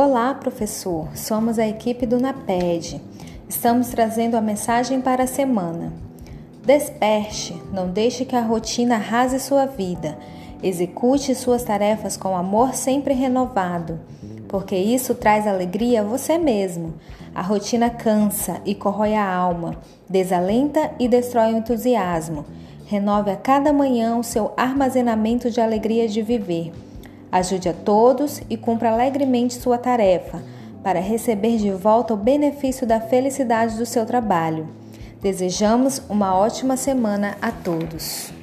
Olá, professor. Somos a equipe do NAPED. Estamos trazendo a mensagem para a semana. Desperte, não deixe que a rotina arrase sua vida. Execute suas tarefas com amor sempre renovado, porque isso traz alegria a você mesmo. A rotina cansa e corrói a alma, desalenta e destrói o entusiasmo. Renove a cada manhã o seu armazenamento de alegria de viver. Ajude a todos e cumpra alegremente sua tarefa, para receber de volta o benefício da felicidade do seu trabalho. Desejamos uma ótima semana a todos.